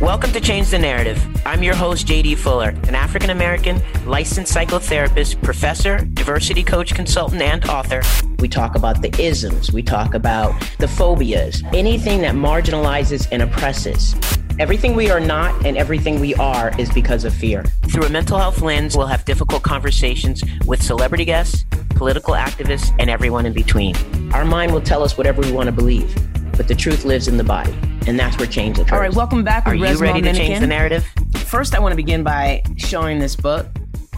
Welcome to Change the Narrative. I'm your host, JD Fuller, an African American licensed psychotherapist, professor, diversity coach, consultant, and author. We talk about the isms, we talk about the phobias, anything that marginalizes and oppresses. Everything we are not and everything we are is because of fear. Through a mental health lens, we'll have difficult conversations with celebrity guests, political activists, and everyone in between. Our mind will tell us whatever we want to believe, but the truth lives in the body and that's where change occurs. All right, welcome back. Are you Resmaa ready to Menakem. change the narrative? First, I want to begin by showing this book,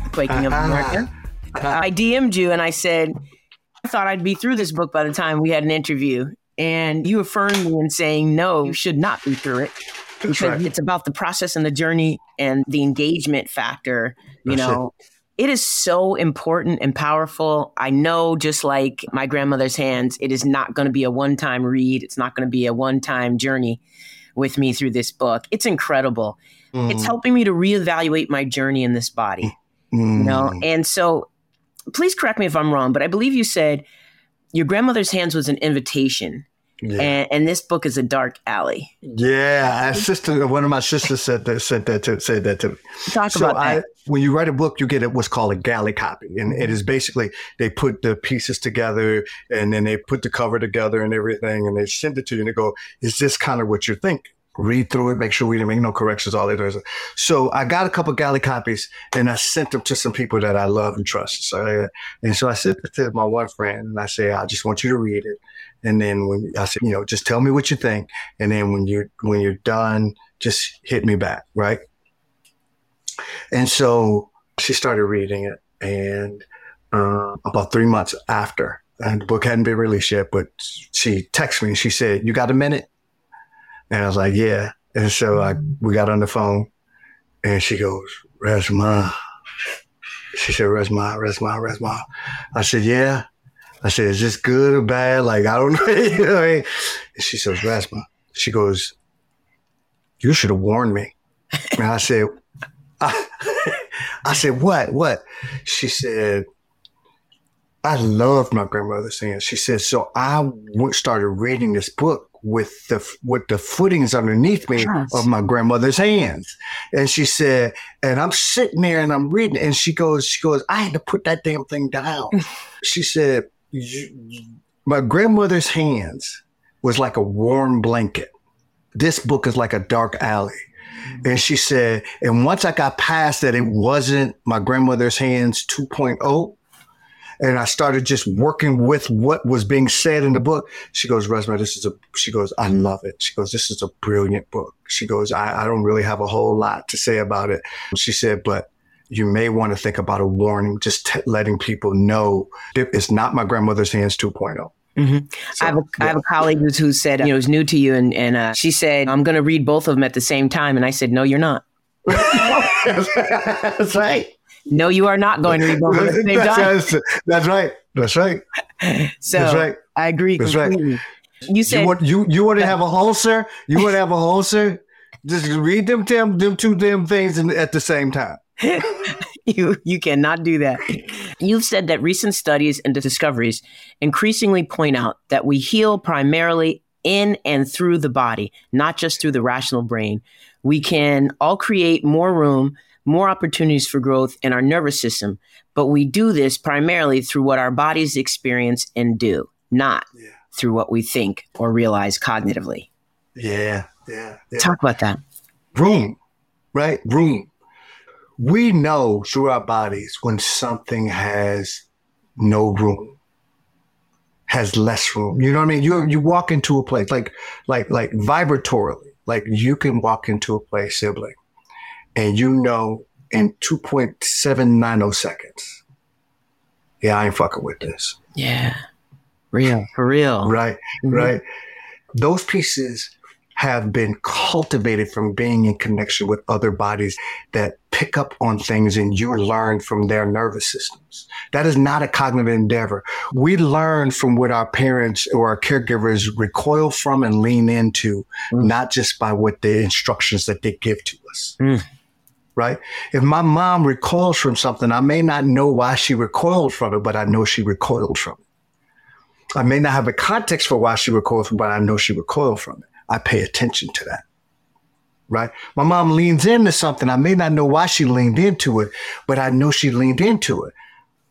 The Quaking of Uh-huh. America. I DM'd you and I said, I thought I'd be through this book by the time we had an interview. And you affirmed me in saying, no, you should not be through it. Because right. it's about the process and the journey and the engagement factor. You That's know, it is so important and powerful. I know, just like my grandmother's hands, it is not going to be a one time read. It's not going to be a one time journey with me through this book. It's incredible. Mm. It's helping me to reevaluate my journey in this body. You know, Mm. and so please correct me if I'm wrong, but I believe you said your grandmother's hands was an invitation, Yeah. and, and this book is a dark alley. yeah, sister, one of my sisters said that. Said that to said that to me. Talk So about I, that. when you write a book, you get what's called a galley copy, and it is basically they put the pieces together, and then they put the cover together and everything, and they send it to you, and they go, "Is this kind of what you think?" Read through it, make sure we didn't make no corrections. All that. is. So I got a couple galley copies, and I sent them to some people that I love and trust. So, I- and so I sent it to my one friend, and I said, "I just want you to read it." And then when I said, you know, just tell me what you think, and then when you're when you're done, just hit me back, right? And so she started reading it, and uh, about three months after, and the book hadn't been released yet, but she texted me and she said, "You got a minute?" And I was like, "Yeah." And so I we got on the phone, and she goes, "Resmaa." She said, "Resmaa, Resmaa, Resmaa." I said, "Yeah." I said, "Is this good or bad?" Like I don't know. you know I mean? And she says, "Resmaa." She goes, "You should have warned me." And I said, I, I said, what? What? She said, I loved my grandmother's hands. She said, so I went, started reading this book with the with the footings underneath me of my grandmother's hands. And she said, and I'm sitting there and I'm reading, and she goes, she goes, I had to put that damn thing down. she said, "You- you- my grandmother's hands was like a warm blanket. This book is like a dark alley. Mm-hmm. And she said, and once I got past that, it wasn't my grandmother's hands 2.0. And I started just working with what was being said in the book. She goes, Resmaa, this is a, she goes, I love it. She goes, this is a brilliant book. She goes, I, I don't really have a whole lot to say about it. She said, but you may want to think about a warning, just t- letting people know it's not my grandmother's hands 2.0. Mhm. So, I, have a, I have a colleague who's, who said, you know, is new to you, and, and uh, she said, I'm going to read both of them at the same time. And I said, No, you're not. That's right. No, you are not going to read both of them at the same time. That's, that's right. That's right. So That's right. I agree That's right. You said, You want you you want to have a holster? You want to have a holster? Just read them them them two damn things in, at the same time. You you cannot do that. You've said that recent studies and discoveries increasingly point out that we heal primarily in and through the body, not just through the rational brain. We can all create more room, more opportunities for growth in our nervous system, but we do this primarily through what our bodies experience and do, not Yeah. through what we think or realize cognitively. Yeah, yeah, yeah. Talk about that. Room, right? Room. We know through our bodies when something has no room, has less room. You know what I mean? You you walk into a place like like like vibratorily, like you can walk into a place, sibling, and you know in two point seven nine oh seconds. Yeah, I ain't fucking with this. Yeah. Real. For real. Right, Mhm. right. Those pieces have been cultivated from being in connection with other bodies that pick up on things and you learn from their nervous systems. That is not a cognitive endeavor. We learn from what our parents or our caregivers recoil from and lean into, Mm. not just by what the instructions that they give to us. Mm. Right? If my mom recoils from something, I may not know why she recoiled from it, but I know she recoiled from it. I may not have a context for why she recoiled from it, but I know she recoiled from it. I pay attention to that. right? My mom leans into something. I may not know why she leaned into it, but I know she leaned into it.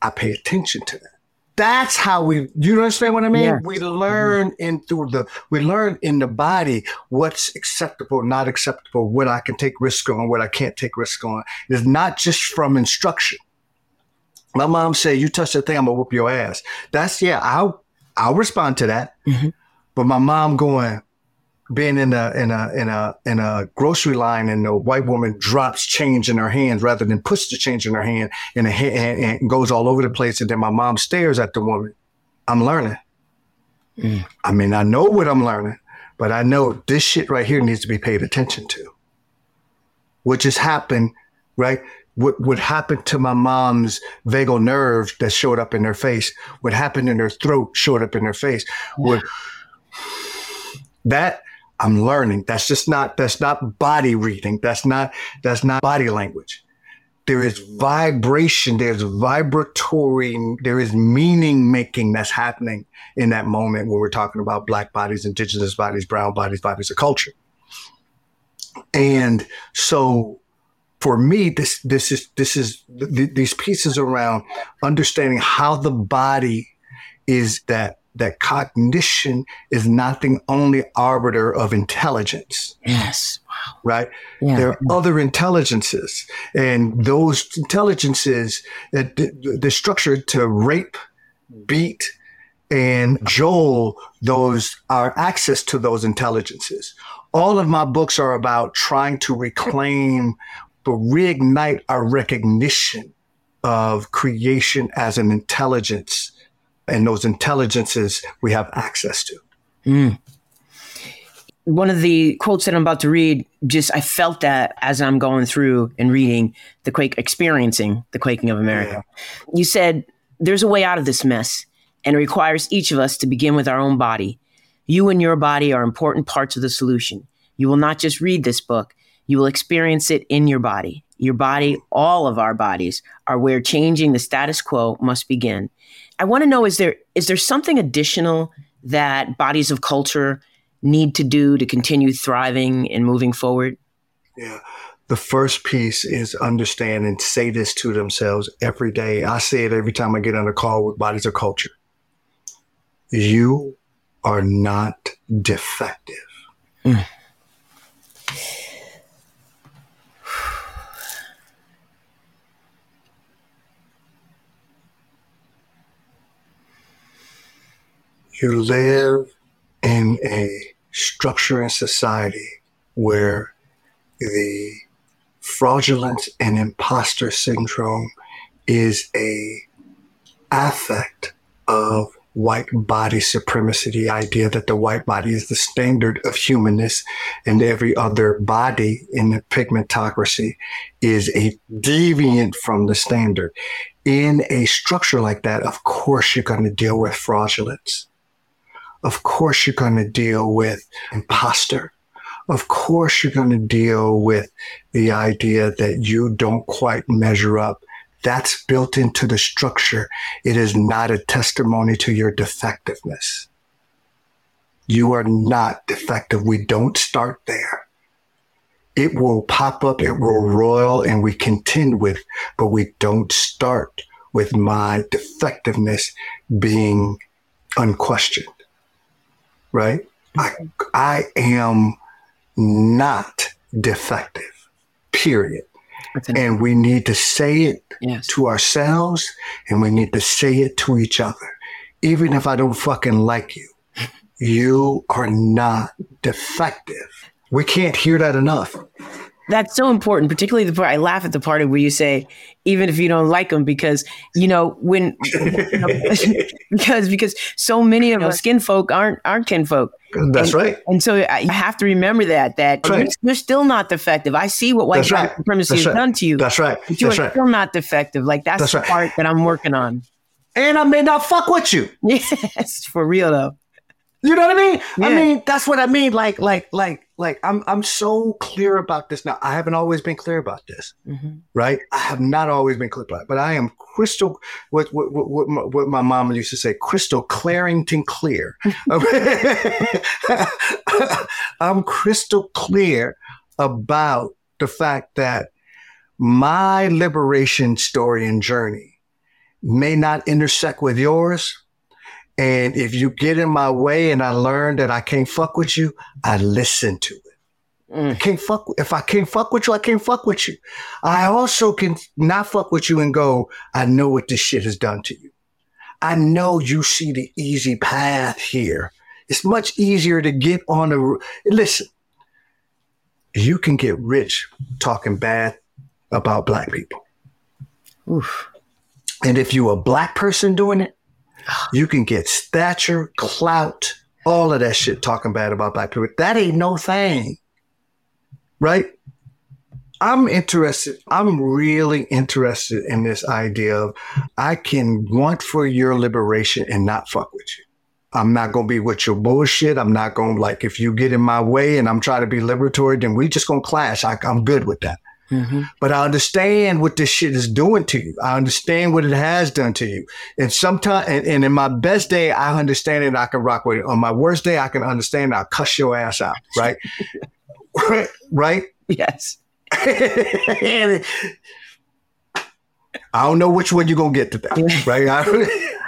I pay attention to that. That's how we, you understand what I mean? Yeah. We learn in through the, we learn in the body what's acceptable, not acceptable, what I can take risk on, what I can't take risk on. It's not just from instruction. My mom said, you touch that thing, I'm gonna whoop your ass. That's, yeah, I'll, I'll respond to that. Mhm. But my mom going, being in a in a in a in a grocery line and the white woman drops change in her hands rather than puts the change in her hand and, and, and goes all over the place and then my mom stares at the woman. I'm learning. Mm. i mean i know what i'm learning but i know this shit right here needs to be paid attention to. What just happened right? What what happened to my mom's vagal nerve that showed up in her face? What happened in her throat showed up in her face? What that I'm learning. That's just not that's not body reading. That's not that's not body language. There is mm-hmm. vibration, there's vibratory, there is meaning making that's happening in that moment when we're talking about black bodies, indigenous bodies, brown bodies, bodies of culture. And so for me, this this is this is th- these pieces around understanding how the body is that that cognition is not the only arbiter of intelligence, Yes. right? Yeah. There are other intelligences, and those intelligences, uh, the, the structure to rape, beat, and Joel, those are access to those intelligences. All of my books are about trying to reclaim, but reignite our recognition of creation as an intelligence, and those intelligences we have access to. Mm. One of the quotes that I'm about to read, just I felt that as I'm going through and reading the quake, experiencing the quaking of America. You said, There's a way out of this mess, and it requires each of us to begin with our own body. You and your body are important parts of the solution. You will not just read this book, you will experience it in your body. Your body, all of our bodies, are where changing the status quo must begin. I want to know is there is there something additional that bodies of culture need to do to continue thriving and moving forward? Yeah. The first piece is understand and say this to themselves every day. I say it every time I get on a call with bodies of culture. You are not defective. Mm. You live in a structure in society where the fraudulence and imposter syndrome is a affect of white body supremacy, the idea that the white body is the standard of humanness and every other body in the pigmentocracy is a deviant from the standard. In a structure like that, of course, you're going to deal with fraudulence. Of course, you're going to deal with imposter. Of course, you're going to deal with the idea that you don't quite measure up. That's built into the structure. It is not a testimony to your defectiveness. You are not defective. We don't start there. It will pop up, it will roil, and we contend with, but we don't start with my defectiveness being unquestioned right? I, I am not defective, period. And we need to say it yes. to ourselves and we need to say it to each other. Even if I don't fucking like you, you are not defective. We can't hear that enough. That's so important, particularly the part I laugh at the part where you say, even if you don't like them, because you know when you know, because because so many of us skin folk aren't aren't kinfolk. That's right. And so I you have to remember that that right. you're, you're still not defective. I see what white That's right. supremacy That's has right. done to you, That's right. but you That's are right. still not defective. Like that's, That's the right. part that I'm working on. And I may not fuck with you. Yes, for real though. You know what I mean? I mean, that's what I mean. Like, like, like, like, I'm, I'm so clear about this now. I haven't always been clear about this, Mhm. right? I have not always been clear about it, but I am crystal, what, what, what, what, my, what my mom used to say, crystal Clarington clear. I'm crystal clear about the fact that my liberation story and journey may not intersect with yours. And if you get in my way and I learn that I can't fuck with you, I listen to it. Mm. I can't fuck. If I can't fuck with you, I can't fuck with you. I also can not fuck with you and go, I know what this shit has done to you. I know you see the easy path here. It's much easier to get on the, listen, you can get rich talking bad about black people. Oof. And if you're a black person doing it, you can get stature, clout, all of that shit talking bad about black people. That ain't no thing. Right? I'm interested. I'm really interested in this idea of I can want for your liberation and not fuck with you. I'm not to be with your bullshit. I'm not to like, if you get in my way and I'm trying to be liberatory, then we just to clash. I, am good with that. Mm-hmm. But I understand what this shit is doing to you. I understand what it has done to you. And sometimes, and, and in my best day, I understand it. I can rock with it. On my worst day, I can understand. I'll cuss your ass out. Right. right. Yes. I don't know which one you're gonna get today, right?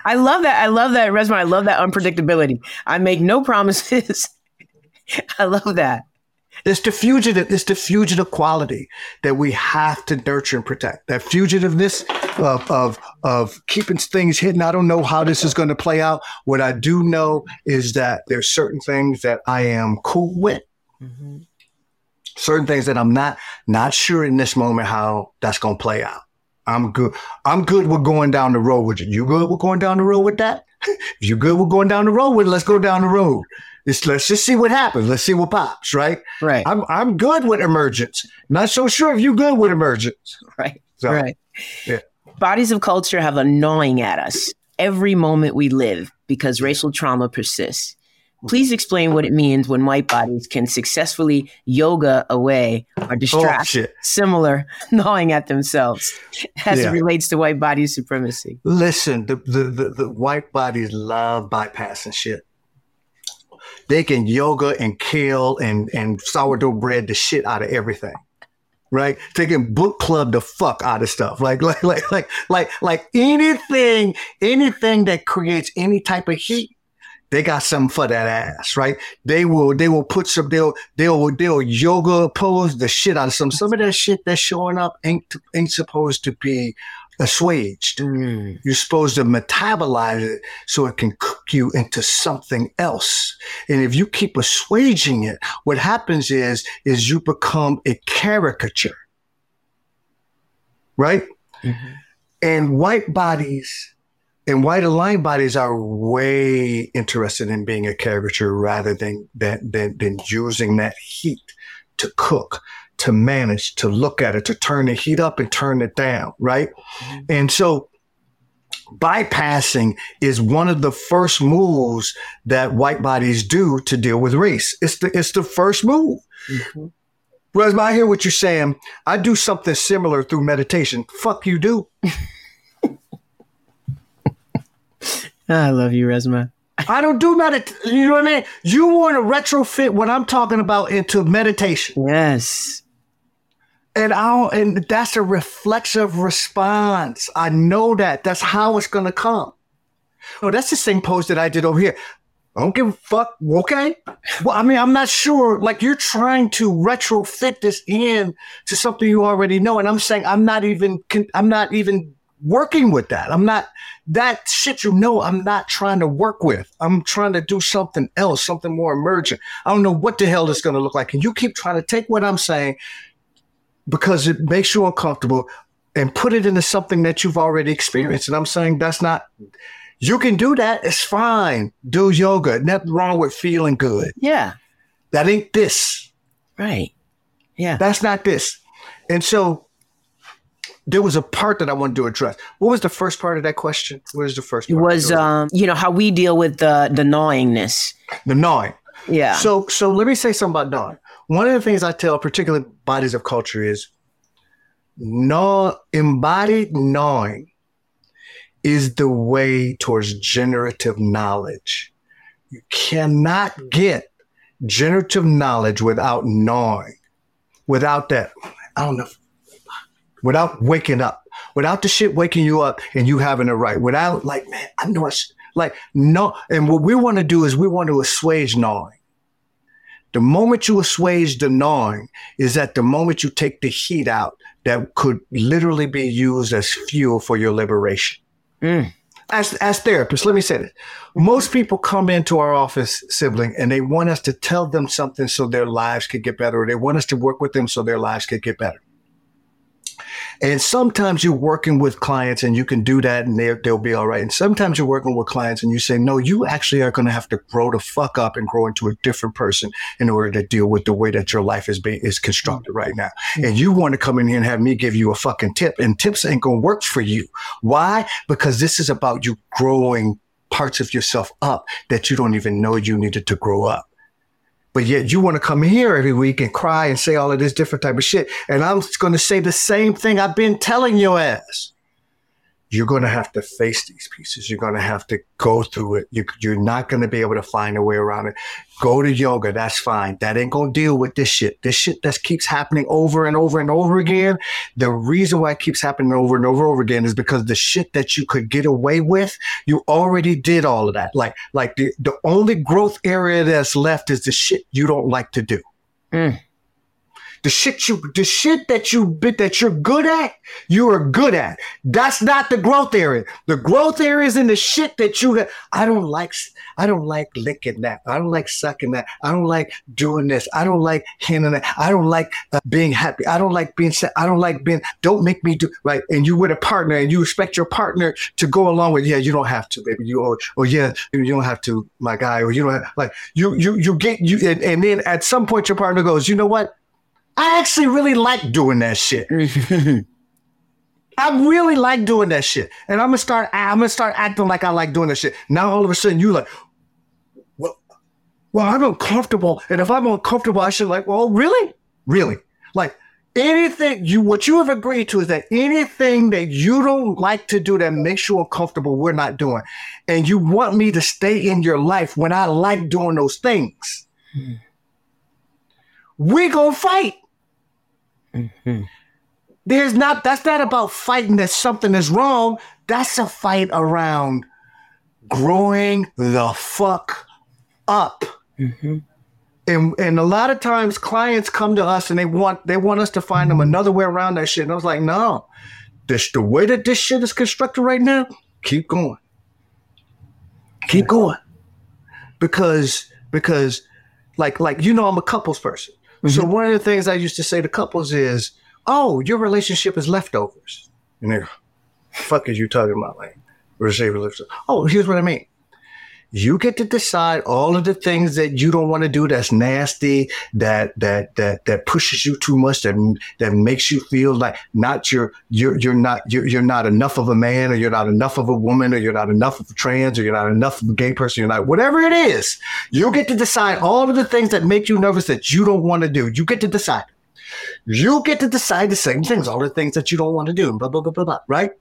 I love that. I love that, Resmaa. I love that unpredictability. I make no promises. I love that. It's the fugitive. It's the fugitive quality that we have to nurture and protect. That fugitiveness of of of keeping things hidden. I don't know how this is going to play out. What I do know is that there's certain things that I am cool with. Mm-hmm certain things that I'm not not sure in this moment how that's gonna play out. I'm good. I'm good with going down the road with you. You good with going down the road with that? if you're good with going down the road with it, let's go down the road. Let's, let's just see what happens. Let's see what pops, right? Right. I'm I'm good with emergence. Not so sure if you're good with emergence. Right. So, right. Yeah. Bodies of culture have a gnawing at us every moment we live because racial trauma persists. Please explain what it means when white bodies can successfully yoga away or oh, distract oh, similar gnawing at themselves as yeah. it relates to white body supremacy. Listen, the, the, the, the white bodies love bypassing shit. They can yoga and kill and, and sourdough bread the shit out of everything right? They can book club the fuck out of stuff. Like, like, like, like, like, like anything, anything that creates any type of heat they got something for that ass, right? They will, they will put some, they'll, they'll, they'll yoga pose the shit out of some. Some of that shit that's showing up ain't, ain't supposed to be assuaged. Mm. You're supposed to metabolize it so it can cook you into something else. And if you keep assuaging it, what happens is, is you become a caricature, right? Mm-hmm. And white bodies and white aligned bodies are way interested in being a caricature rather than, than, than, than using that heat to cook, to manage, to look at it, to turn the heat up and turn it down, right? Mm-hmm. And so bypassing is one of the first moves that white bodies do to deal with race. It's the it's the first move. Mm-hmm. Whereas I hear what you're saying, I do something similar through meditation. Fuck you do. I love you, Resmaa. I don't do meditation. You know what I mean? You want to retrofit what I'm talking about into meditation. Yes. And I and that's a reflexive response. I know that. That's how it's gonna come. Oh, that's the same pose that I did over here. I don't give a fuck. Okay. Well, I mean, I'm not sure. Like you're trying to retrofit this in to something you already know, and I'm saying I'm not even. I'm not even working with that. I'm not that shit you know I'm not trying to work with. I'm trying to do something else, something more emergent. I don't know what the hell it's going to look like. And you keep trying to take what I'm saying because it makes you uncomfortable and put it into something that you've already experienced. And I'm saying that's not you can do that. It's fine. Do yoga. Nothing wrong with feeling good. Yeah. That ain't this. Right. Yeah. That's not this. And so there was a part that I wanted to address. What was the first part of that question? What was the first? Part? It was, um, you know, how we deal with the the gnawingness. The gnawing. Yeah. So, so let me say something about gnawing. One of the things I tell particular bodies of culture is, gnaw, embodied gnawing is the way towards generative knowledge. You cannot get generative knowledge without gnawing. without that, I don't know, without waking up, without the shit waking you up and you having it right, without like, man, I know it's like, no. And what we want to do is we want to assuage gnawing. The moment you assuage the gnawing is that the moment you take the heat out that could literally be used as fuel for your liberation. Mm. As, as therapists, let me say this. Most people come into our office, sibling, and they want us to tell them something so their lives could get better. Or they want us to work with them so their lives could get better. And sometimes you're working with clients and you can do that and they'll be all right. And sometimes you're working with clients and you say, no, you actually are going to have to grow the fuck up and grow into a different person in order to deal with the way that your life is being, is constructed right now. Mm-hmm. And you want to come in here and have me give you a fucking tip and tips ain't going to work for you. Why? Because this is about you growing parts of yourself up that you don't even know you needed to grow up. But yet you want to come here every week and cry and say all of this different type of shit. And I'm just going to say the same thing I've been telling your ass you're going to have to face these pieces. You're going to have to go through it. You, are not going to be able to find a way around it. Go to yoga. That's fine. That ain't going to deal with this shit. This shit that keeps happening over and over and over again. The reason why it keeps happening over and over and over again is because the shit that you could get away with, you already did all of that. Like, like the, the only growth area that's left is the shit you don't like to do. Mm. The shit you, the shit that you bit that you're good at, you are good at. That's not the growth area. The growth area is in the shit that you. I don't like. I don't like licking that. I don't like sucking that. I don't like doing this. I don't like handling that. I don't like uh, being happy. I don't like being sad. I don't like being. Don't make me do right. And you with a partner, and you expect your partner to go along with. Yeah, you don't have to, baby. You or, or yeah, you don't have to, my guy. Or you don't have, like you you you get you. And, and then at some point, your partner goes, you know what? I actually really like doing that shit. I really like doing that shit. And I'm gonna start I'm gonna start acting like I like doing that shit. Now all of a sudden you like, well, well, I'm uncomfortable. And if I'm uncomfortable, I should like, well, really? Really? Like anything you what you have agreed to is that anything that you don't like to do that makes you uncomfortable, we're not doing. And you want me to stay in your life when I like doing those things. Hmm. We gonna fight. Mm-hmm. There's not, that's not about fighting that something is wrong. That's a fight around growing the fuck up. Mm-hmm. And, and a lot of times clients come to us and they want they want us to find them another way around that shit. And I was like, no, this the way that this shit is constructed right now, keep going. Keep going. Because because like like you know I'm a couples person. Mm-hmm. So one of the things I used to say to couples is, "Oh, your relationship is leftovers." And they go, "Fuck is you talking about, like receiver leftovers?" Oh, here's what I mean. You get to decide all of the things that you don't want to do that's nasty, that that that that pushes you too much, that that makes you feel like not you're you're you're not you're, you're not enough of a man, or you're not enough of a woman, or you're not enough of a trans, or you're not enough of a gay person, you're not whatever it is. You get to decide all of the things that make you nervous that you don't want to do. You get to decide. You get to decide the same things, all the things that you don't want to do, blah blah blah blah blah, right?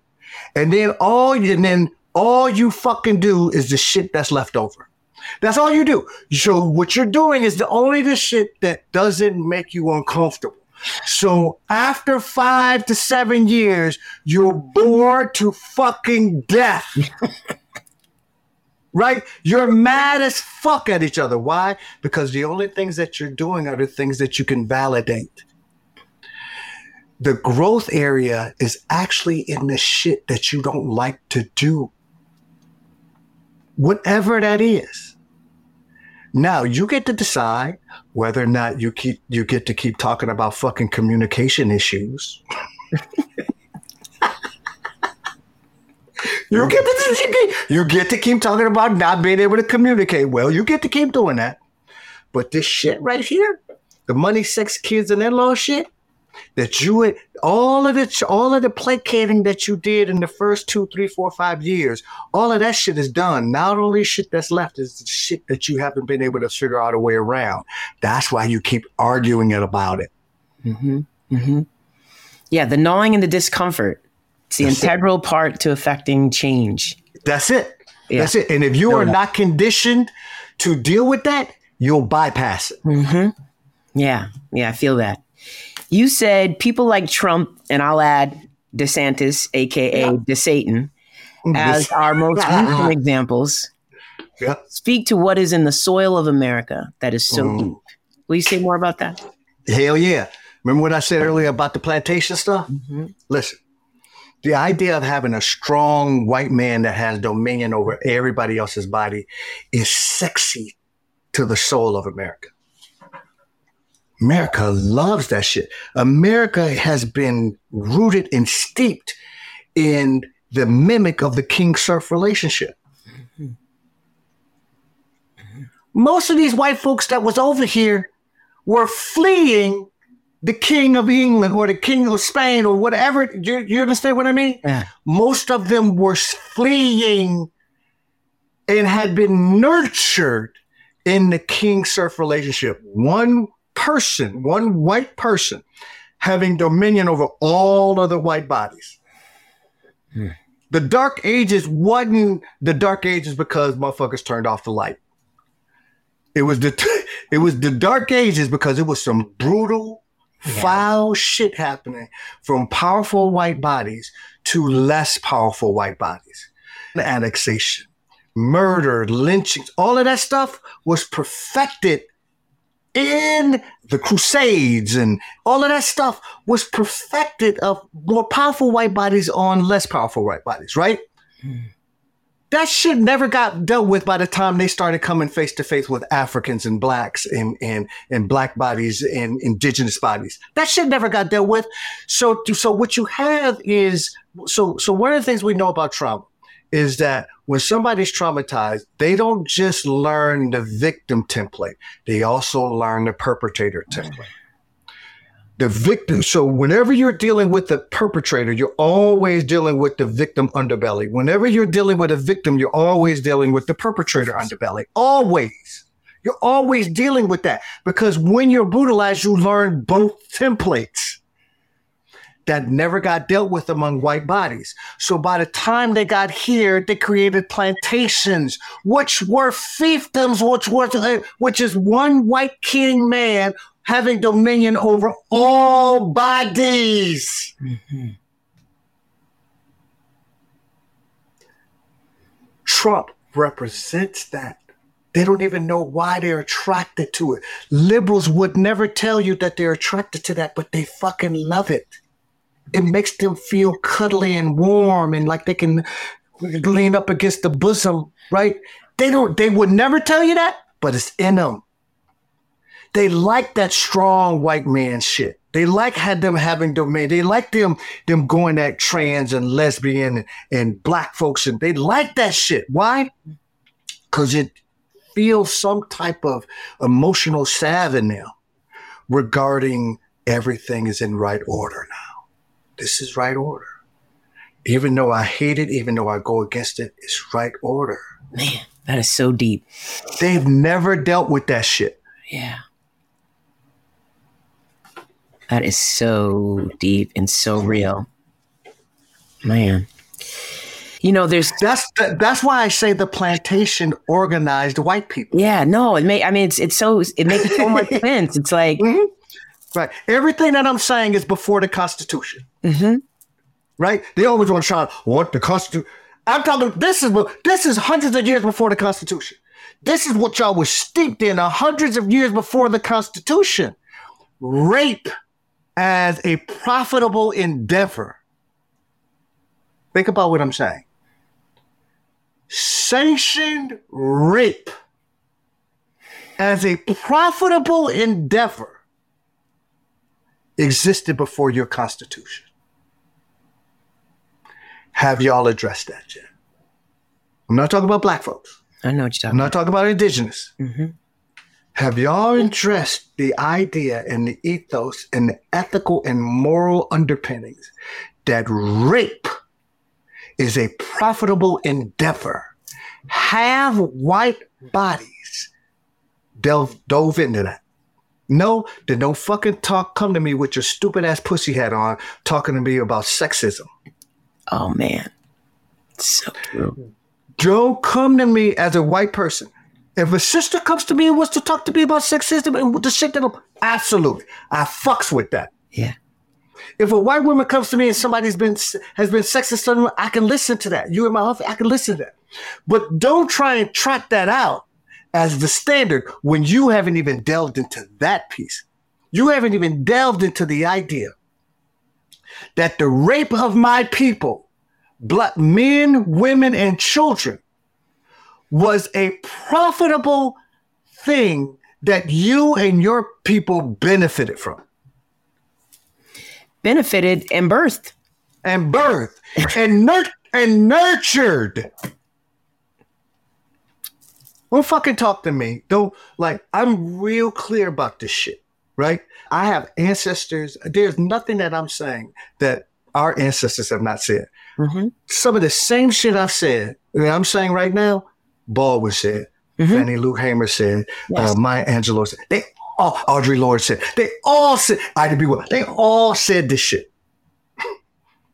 And then all and then all you fucking do is the shit that's left over. That's all you do. So what you're doing is the only the shit that doesn't make you uncomfortable. So after five to seven years, you're bored to fucking death. right? You're mad as fuck at each other. Why? Because the only things that you're doing are the things that you can validate the growth area is actually in the shit that you don't like to do whatever that is. Now you get to decide whether or not you keep you get to keep talking about fucking communication issues. you get to you get to keep talking about not being able to communicate well. You get to keep doing that. But this shit right here, the money, sex, kids, and in-law shit, that you would all of it, all of the placating that you did in the first two, three, four, five years, all of that shit is done. Not only shit that's left is the shit that you haven't been able to figure out a way around. That's why you keep arguing it about it. Mm-hmm. Mm-hmm. Yeah, the gnawing and the discomfort. It's the that's integral it. part to affecting change. That's it. Yeah. That's it. And if you no, are no. not conditioned to deal with that, you'll bypass it. Mm-hmm. Yeah, yeah, I feel that. You said people like Trump, and I'll add DeSantis, aka yeah. DeSatan, as our most recent examples. Yeah. Speak to what is in the soil of America that is so mm. deep. Will you say more about that? Hell yeah. Remember what I said earlier about the plantation stuff? Mm-hmm. Listen, the idea of having a strong white man that has dominion over everybody else's body is sexy to the soul of America. America loves that shit. America has been rooted and steeped in the mimic of the king serf relationship. Mm-hmm. Most of these white folks that was over here were fleeing the king of England or the king of Spain or whatever. You, you understand what I mean? Yeah. Most of them were fleeing and had been nurtured in the king serf relationship. One person, one white person having dominion over all other white bodies. Hmm. The dark ages wasn't the dark ages because motherfuckers turned off the light. It was the it was the dark ages because it was some brutal yeah. foul shit happening from powerful white bodies to less powerful white bodies. The Annexation, murder, lynchings, all of that stuff was perfected in the Crusades and all of that stuff was perfected of more powerful white bodies on less powerful white bodies, right? Mm that shit never got dealt with by the time they started coming face to face with Africans and blacks and, and, and black bodies and indigenous bodies. That shit never got dealt with. So, so what you have is, so, so one of the things we know about trauma is that when somebody's traumatized, they don't just learn the victim template. They also learn the perpetrator template the victim. So whenever you're dealing with the perpetrator, you're always dealing with the victim underbelly. Whenever you're dealing with a victim, you're always dealing with the perpetrator underbelly. Always. You're always dealing with that because when you're brutalized, you learn both templates that never got dealt with among white bodies. So by the time they got here, they created plantations, which were fiefdoms, which was which is one white king man having dominion over all bodies. Mm-hmm. Trump represents that. They don't even know why they're attracted to it. Liberals would never tell you that they're attracted to that, but they fucking love it. It makes them feel cuddly and warm and like they can lean up against the bosom, right? They don't they would never tell you that, but it's in them they like that strong white man shit. They like had them having domain. They like them them going at trans and lesbian and, and black folks, and they like that shit. Why? Because it feels some type of emotional salve in them regarding everything is in right order now. This is right order. Even though I hate it, even though I go against it, it's right order. Man, that is so deep. They've never dealt with that shit. Yeah. That is so deep and so real. Man. You know, there's that's that's why I say the plantation organized white people. Yeah, no, it may I mean it's it's so it makes so much sense. It's like mm-hmm. Right. Everything that I'm saying is before the Constitution. Mm-hmm. Right? They always want to try what the Constitution. I'm talking. This is this is hundreds of years before the Constitution. This is what y'all was steeped in hundreds of years before the Constitution. Rape as a profitable endeavor. Think about what I'm saying. Sanctioned rape as a profitable endeavor existed before your Constitution. Have y'all addressed that yet? I'm not talking about black folks. I know what you're talking about. I'm not talking about indigenous. Mm-hmm. Have y'all addressed the idea and the ethos and the ethical and moral underpinnings that rape is a profitable endeavor? Have white bodies delve dove into that? No, then don't fucking talk. Come to me with your stupid ass pussy hat on, talking to me about sexism. Oh man, so true. Don't come to me as a white person if a sister comes to me and wants to talk to me about sexism and the shit that I'm, absolutely, I fucks with that. Yeah. If a white woman comes to me and somebody's been has been sexist to them, I can listen to that. You in my office, I can listen to that. But don't try and trot that out as the standard when you haven't even delved into that piece. You haven't even delved into the idea that the rape of my people, black men, women, and children, was a profitable thing that you and your people benefited from. Benefited and birthed. And birthed and, nur- and nurtured. Don't fucking talk to me. Don't like I'm real clear about this shit, right? I have ancestors. There's nothing that I'm saying that our ancestors have not said. Mm-hmm. Some of the same shit I've said that I'm saying right now, Baldwin said, mm-hmm. Fannie Lou Hamer said, yes. uh, Maya Angelou said, they all, Audre Lorde said, they all said, Ida B. Wells, they all said this shit,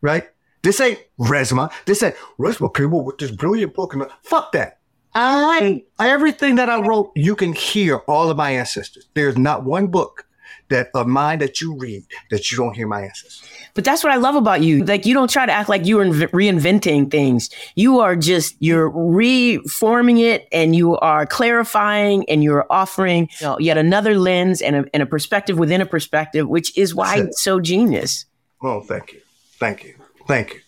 right? This ain't Resmaa. This ain't Resmaa people with this brilliant book. And fuck that. I everything that I wrote, you can hear all of my ancestors. There's not one book that of mine that you read that you don't hear my ancestors. But that's what I love about you. Like you don't try to act like you're reinventing things. You are just you're reforming it, and you are clarifying, and you're offering you know, yet another lens and a, and a perspective within a perspective, which is why it's so genius. Well, thank you, thank you, thank you.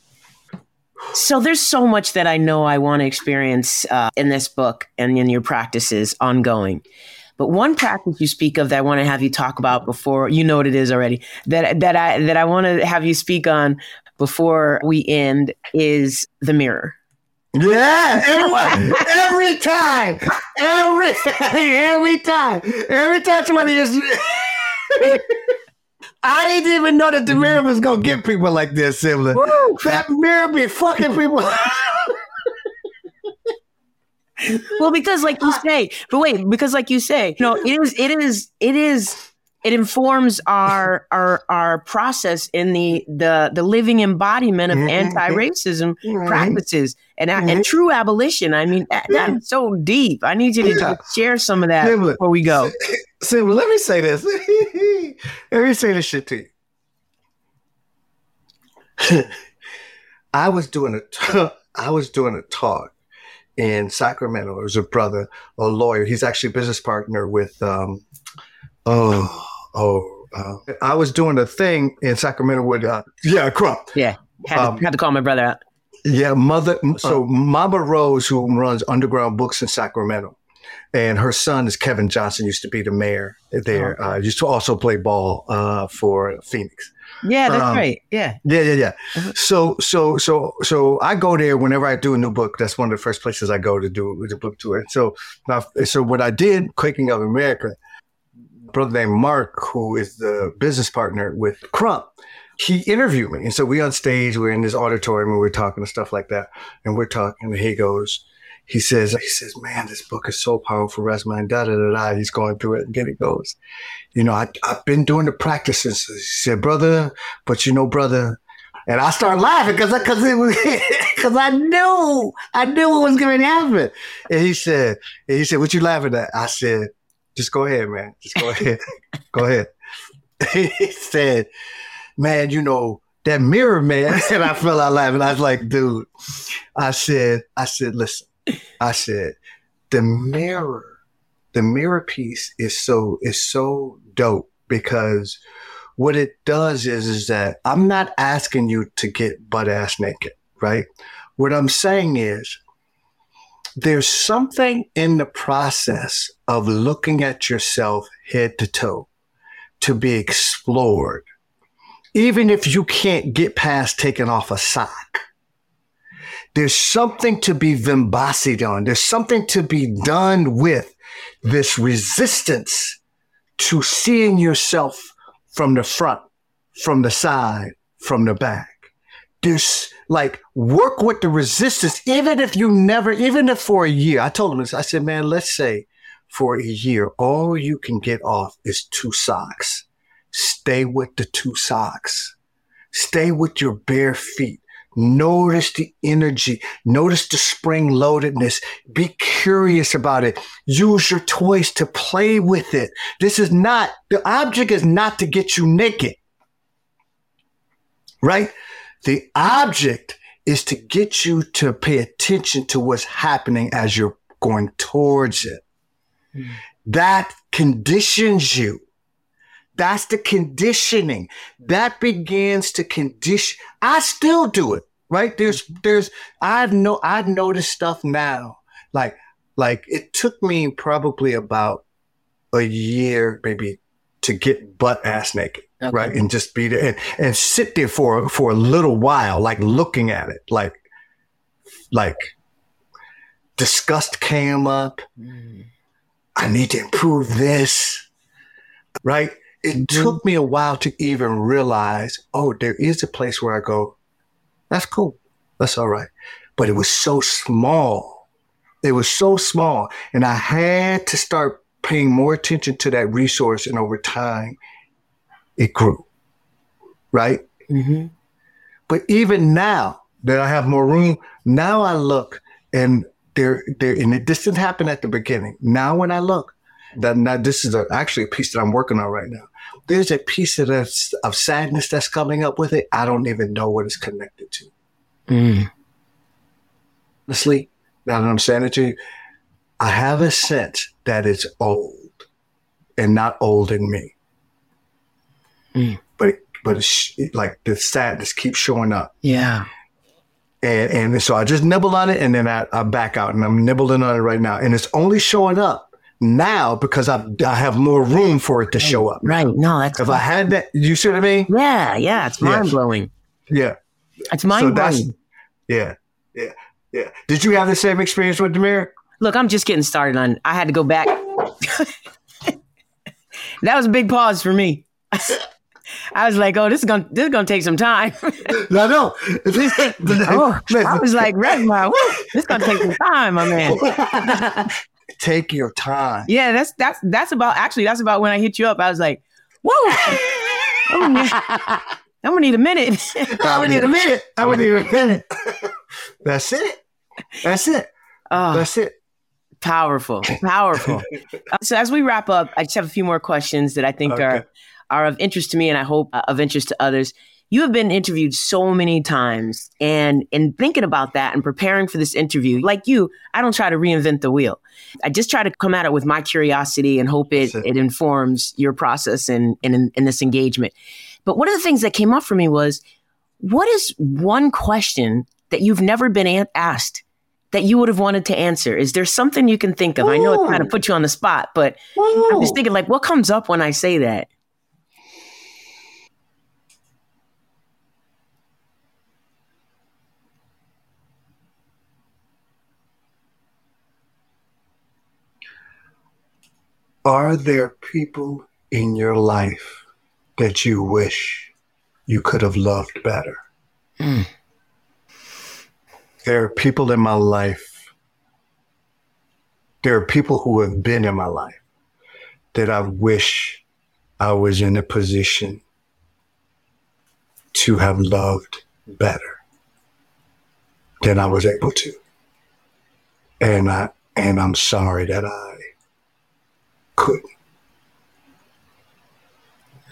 So there's so much that I know I want to experience uh, in this book and in your practices ongoing. But one practice you speak of that I want to have you talk about before you know what it is already that that I that I want to have you speak on before we end is the mirror. Yeah, every, every time, every every time, every time somebody is. I didn't even know that the mirror was gonna get people like this, similar. That mirror be fucking people. well, because like you say, but wait, because like you say, you know, it is, it is, it is, it informs our our our process in the the the living embodiment of mm-hmm. anti-racism mm-hmm. practices and mm-hmm. and true abolition. I mean, that, that's so deep. I need you to yeah. share some of that before we go. So, let me say this. let me say this shit to you. I was doing a t- I was doing a talk in Sacramento. There was a brother, a lawyer. He's actually a business partner with, um, oh, oh, uh, I was doing a thing in Sacramento with, uh, yeah, Crump. Yeah. Had to, um, had to call my brother out. Yeah, mother. So. Mama Rose, who runs Underground Books in Sacramento, and her son is Kevin Johnson. Used to be the mayor there. Oh, uh, used to also play ball uh, for Phoenix. Yeah, that's um, right. Yeah. Yeah, yeah, yeah. Uh-huh. So, so, so, so I go there whenever I do a new book. That's one of the first places I go to do the book tour. So, now, so what I did, Quaking of America, brother named Mark, who is the business partner with Crump, he interviewed me. And so we on stage, we're in this auditorium and we're talking and stuff like that. And we're talking and he goes, he says, he says, man, this book is so powerful, and da da da da. He's going through it and then he goes, you know, I, I've been doing the practices. He said, brother, but you know, brother, and I started laughing because because it was because I knew I knew what was going to happen. And he said, and he said, "What you laughing at?" I said, "Just go ahead, man. Just go ahead. go ahead." he said, "Man, you know that mirror, man." And I fell out laughing. I was like, "Dude," I said, "I said, listen." I said, the mirror, the mirror piece is so is so dope because what it does is is that I'm not asking you to get butt ass naked, right? What I'm saying is there's something in the process of looking at yourself head to toe to be explored. Even if you can't get past taking off a sock, there's something to be vimbasied on. There's something to be done with this resistance to seeing yourself from the front, from the side, from the back. There's like work with the resistance, even if you never, even if for a year. I told him this. I said, man, let's say for a year, all you can get off is two socks. Stay with the two socks. Stay with your bare feet. Notice the energy. Notice the spring loadedness. Be curious about it. Use your toys to play with it. This is not, the object is not to get you naked. right? The object is to get you to pay attention to what's happening as you're going towards it. Mm. That conditions you. That's the conditioning. That begins to condition. I still do it, right? There's, there's, I've no, I've noticed stuff now. Like, like it took me probably about a year, maybe to get butt ass naked. Okay. Right. And just be there and, and sit there for, for a little while, like looking at it, like, like disgust came up. Mm. I need to improve this. Right. It mm-hmm. took me a while to even realize, oh, there is a place where I go, that's cool. That's all right. But it was so small. It was so small. And I had to start paying more attention to that resource. And over time, it grew. Right? Mm-hmm. But even now that I have more room, now I look and there, there, and it, this didn't happen at the beginning. Now when I look, that now this is a, actually a piece that I'm working on right now. There's a piece of, of sadness that's coming up with it. I don't even know what it's connected to. Mm. Honestly, now that I'm saying it to you, I have a sense that it's old and not old in me. Mm. But but it's like the sadness keeps showing up. Yeah. And and so I just nibble on it and then I, I back out and I'm nibbling on it right now. And it's only showing up now because I I have more room for it to show up. Right. No, that's if cool. I had that you see what I mean? Yeah, yeah. It's mind blowing. Yeah. It's mind blowing. So yeah. Yeah. Yeah. Did you have the same experience with Demir? Look, I'm just getting started on I had to go back. that was a big pause for me. I was like, oh, this is gonna this is gonna take some time. no, no. oh, I was like, Resmaa, this is gonna take some time, my man. Take your time. Yeah, that's that's that's about actually that's about when I hit you up. I was like, whoa. I'm gonna, need, I'm gonna need a minute. I'm gonna need a minute. I'm gonna need a minute. That's it. That's it. Oh, that's it. Powerful, powerful. so as we wrap up, I just have a few more questions that I think okay. are are of interest to me and I hope uh, of interest to others. You have been interviewed so many times and in thinking about that and preparing for this interview, like you, I don't try to reinvent the wheel. I just try to come at it with my curiosity and hope it, it informs your process in, in, in this engagement. But one of the things that came up for me was, what is one question that you've never been asked that you would have wanted to answer? Is there something you can think of? Ooh. I know it kind of put you on the spot, but Ooh. I'm just thinking like, what comes up when I say that? Are there people in your life that you wish you could have loved better? Mm. There are people in my life, there are people who have been in my life that I wish I was in a position to have loved better than I was able to. And I and I'm sorry that I could.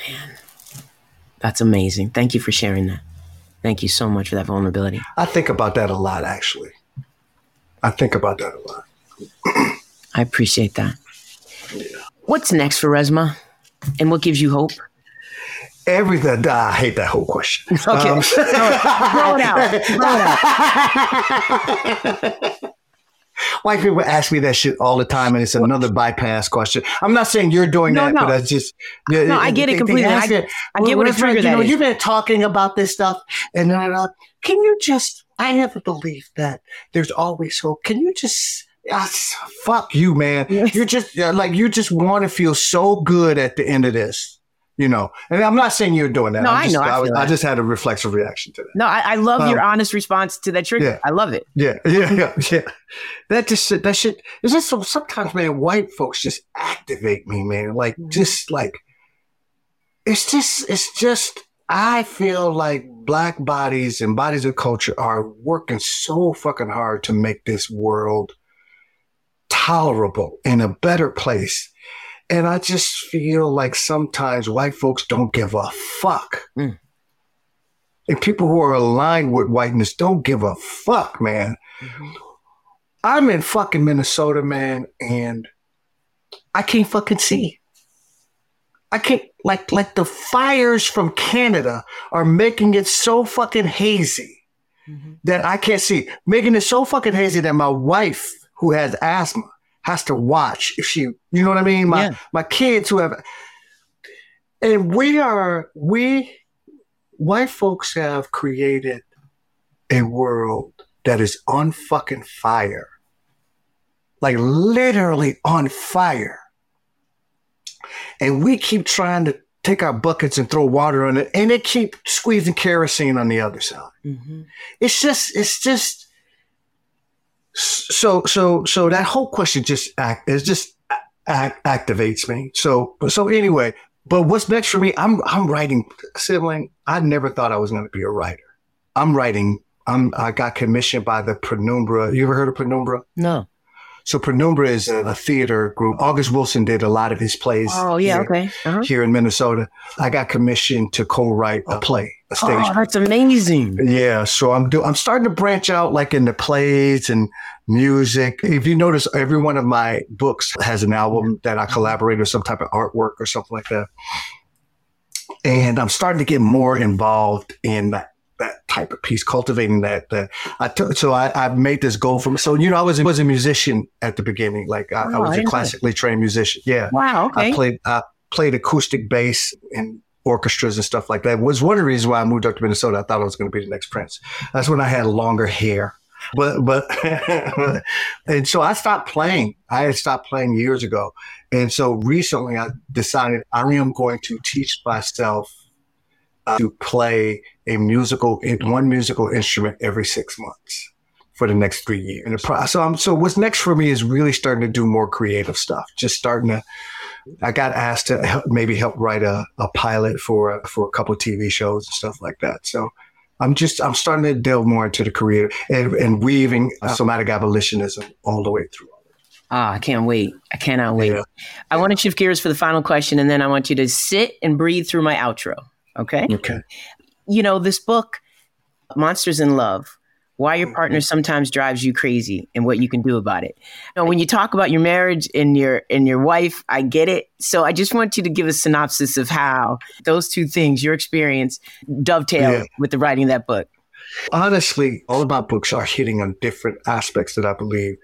Man, that's amazing. Thank you for sharing that. Thank you so much for that vulnerability. I think about that a lot, actually. I think about that a lot. I appreciate that. Yeah. What's next for Resmaa? And what gives you hope? Everything. I hate that whole question. Okay. Um, throw it out. Throw it out. White people ask me that shit all the time, and it's another bypass question. I'm not saying you're doing no, that, no. but that's just no. I get it completely. I, it, I, get what a trigger you know, You've been talking about this stuff, and then I can you just? I have a belief that there's always hope. Can you just? Uh, fuck you, man. You're just like you just want to feel so good at the end of this you know, and I'm not saying you're doing that. No, i know. I, I, I, just had a reflexive reaction to that. No, I, I love um, your honest response to that trigger. Yeah, I love it. Yeah, yeah, yeah, yeah. That just that shit is just so sometimes, man. White folks just activate me, man. Like mm-hmm. just like it's just it's just I feel like black bodies and bodies of culture are working so fucking hard to make this world tolerable and a better place and I just feel like sometimes white folks don't give a fuck. Mm. and people who are aligned with whiteness don't give a fuck, man. Mm-hmm. I'm in fucking Minnesota, man, and I can't fucking see. I can't like like the fires from Canada are making it so fucking hazy mm-hmm. that I can't see. Making it so fucking hazy that my wife, who has asthma, has to watch if she, you know what I mean? My yeah. my kids who have, and we are we white folks have created a world that is on fucking fire, like literally on fire, and we keep trying to take our buckets and throw water on it, and they keep squeezing kerosene on the other side. Mm-hmm. It's just, it's just so so so that whole question just act is just act, activates me. So so anyway, but what's next for me? I'm I'm writing sibling. I never thought I was going to be a writer. I'm writing. I'm I got commissioned by the Penumbra. You ever heard of Penumbra? No. So Penumbra is a, a, theater group. August Wilson did a lot of his plays. Oh yeah, here, okay. Uh-huh. Here in Minnesota, I got commissioned to co-write a play, a stage. Oh, that's amazing. Yeah, so I'm do I'm starting to branch out like into plays and music. If you notice, every one of my books has an album that I collaborate with some type of artwork or something like that. And I'm starting to get more involved in that that type of piece, cultivating that. That I took, so I, I made this goal from. So you know, I was was a musician at the beginning. Like I, oh, I was I a classically trained musician. Yeah. Wow. Okay. I played I played acoustic bass in orchestras and stuff like that. It was one of the reasons why I moved up to Minnesota. I thought I was going to be the next Prince. That's when I had longer hair. But but and so I stopped playing. I had stopped playing years ago, and so recently I decided I am going to teach myself uh, to play a musical, one musical instrument every six months for the next three years. So, I'm, so what's next for me is really starting to do more creative stuff. Just starting to. I got asked to help, maybe help write a, a pilot for a, for a couple TV shows and stuff like that. So I'm just I'm starting to delve more into the career and, and weaving somatic abolitionism all the way through. Ah, I can't wait. I cannot wait. Yeah. I want to shift gears for the final question, and then I want you to sit and breathe through my outro. Okay. Okay. You know, this book, Monsters in Love, why your partner mm-hmm. sometimes drives you crazy and what you can do about it. Now, when you talk about your marriage and your and your wife, I get it. So I just want you to give a synopsis of how those two things, your experience, dovetail yeah. with the writing of that book. Honestly, all of my books are hitting on different aspects that I believe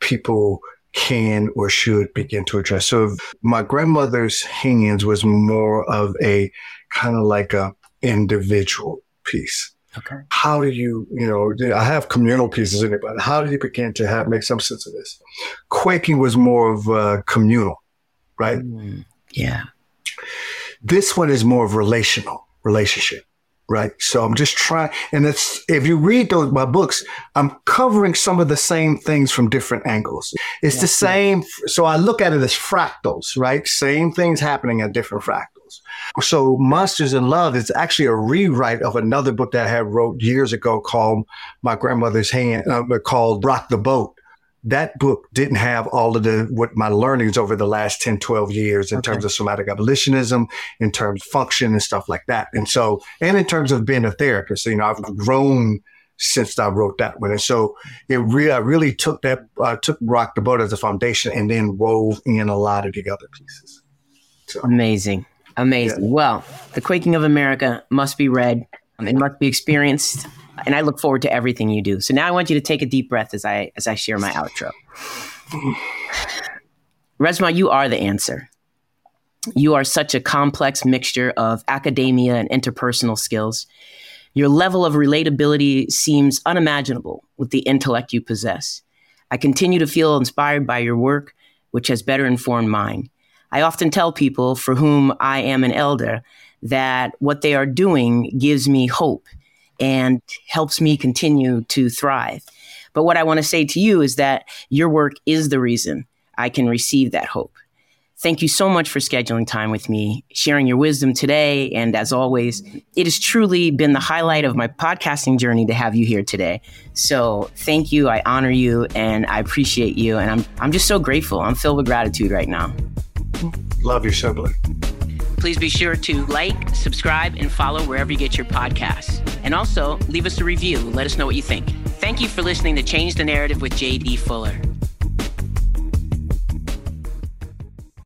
people can or should begin to address. So my grandmother's hands was more of a kind of like a individual piece. Okay. How do you, you know, I have communal pieces in it, but how did you begin to have make some sense of this? Quaking was more of uh, communal, right? Mm, yeah. This one is more of relational, relationship right? So I'm just trying, and it's if you read those my books, I'm covering some of the same things from different angles. It's yeah, the same. Yeah. So I look at it as fractals, right? Same things happening at different fractals. So Monsters in Love is actually a rewrite of another book that I had wrote years ago called My Grandmother's Hand, uh, called Rock the Boat. That book didn't have all of the what my learnings over the last 10 12 years in okay. terms of somatic abolitionism in terms of function and stuff like that. And so and in terms of being a therapist you know i've grown since i wrote that one. And so it really i really took that uh, took rock the boat as a foundation and then wove in a lot of the other pieces. So, amazing amazing yeah. well the quaking of america must be read um, it must be experienced and I look forward to everything you do. So now I want you to take a deep breath as I as I share my outro. Resmaa, you are the answer. You are such a complex mixture of academia and interpersonal skills. Your level of relatability seems unimaginable with the intellect you possess. I continue to feel inspired by your work, which has better informed mine. I often tell people for whom I am an elder that what they are doing gives me hope and helps me continue to thrive. But what I want to say to you is that your work is the reason I can receive that hope. Thank you so much for scheduling time with me, sharing your wisdom today. And as always, it has truly been the highlight of my podcasting journey to have you here today. So thank you. I honor you and I appreciate you. And I'm, I'm just so grateful. I'm filled with gratitude right now. Love you, Shubli. Please be sure to like, subscribe, and follow wherever you get your podcasts. And also, leave us a review. Let us know what you think. Thank you for listening to Change the Narrative with JD Fuller.